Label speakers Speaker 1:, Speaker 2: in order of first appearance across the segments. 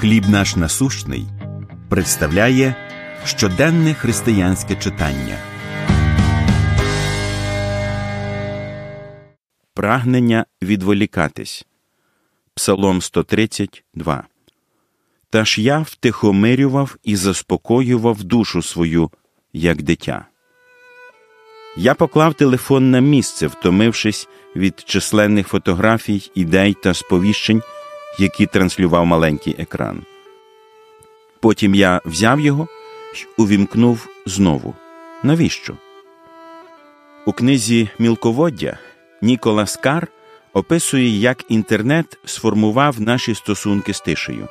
Speaker 1: Хліб наш насущний представляє щоденне християнське читання. Прагнення відволікатись. Псалом 132. Та ж я втихомирював і заспокоював душу свою, як дитя. Я поклав телефон на місце, втомившись від численних фотографій, ідей та сповіщень, які транслював маленький екран. Потім я взяв його й увімкнув знову. Навіщо? У книзі Мілководдя Ніколас Кар описує, як інтернет сформував наші стосунки з тишею.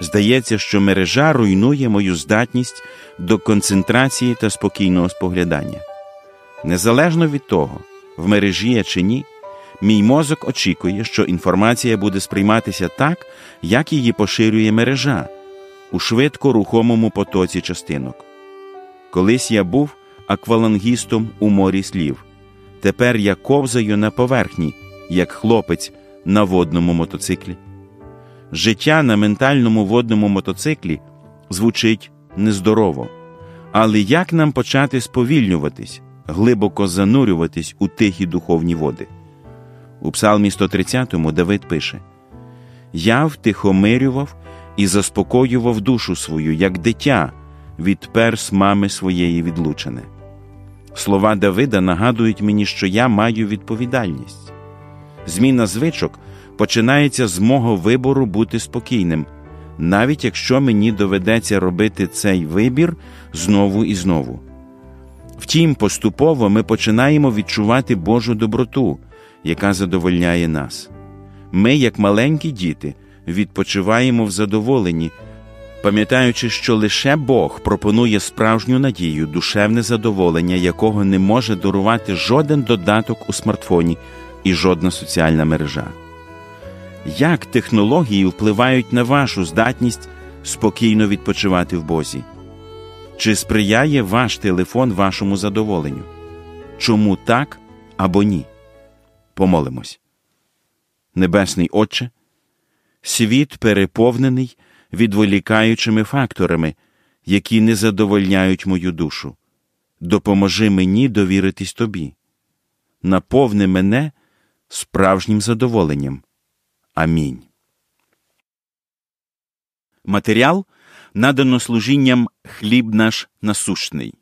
Speaker 1: Здається, що мережа руйнує мою здатність до концентрації та спокійного споглядання. Незалежно від того, в мережі я чи ні, мій мозок очікує, що інформація буде сприйматися так, як її поширює мережа у швидко рухомому потоці частинок. Колись я був аквалангістом у морі слів. Тепер я ковзаю на поверхні, як хлопець на водному мотоциклі. Життя на ментальному водному мотоциклі звучить нездорово. Але як нам почати сповільнюватись, глибоко занурюватись у тихі духовні води? У Псалмі 130 Давид пише: Я втихомирював і заспокоював душу свою, як дитя, від перс мами своєї відлучене. Слова Давида нагадують мені, що я маю відповідальність. Зміна звичок починається з мого вибору бути спокійним, навіть якщо мені доведеться робити цей вибір знову і знову. Втім, поступово ми починаємо відчувати Божу доброту, яка задовольняє нас. Ми, як маленькі діти, відпочиваємо в задоволенні, пам'ятаючи, що лише Бог пропонує справжню надію, душевне задоволення, якого не може дарувати жоден додаток у смартфоні і жодна соціальна мережа. Як технології впливають на вашу здатність спокійно відпочивати в Бозі? Чи сприяє ваш телефон вашому задоволенню? Чому так або ні? Помолимось. Небесний Отче, світ переповнений відволікаючими факторами, які не задовольняють мою душу. Допоможи мені довіритись тобі. Наповни мене справжнім задоволенням. Амінь. Матеріал надано служінням хліб наш насущний.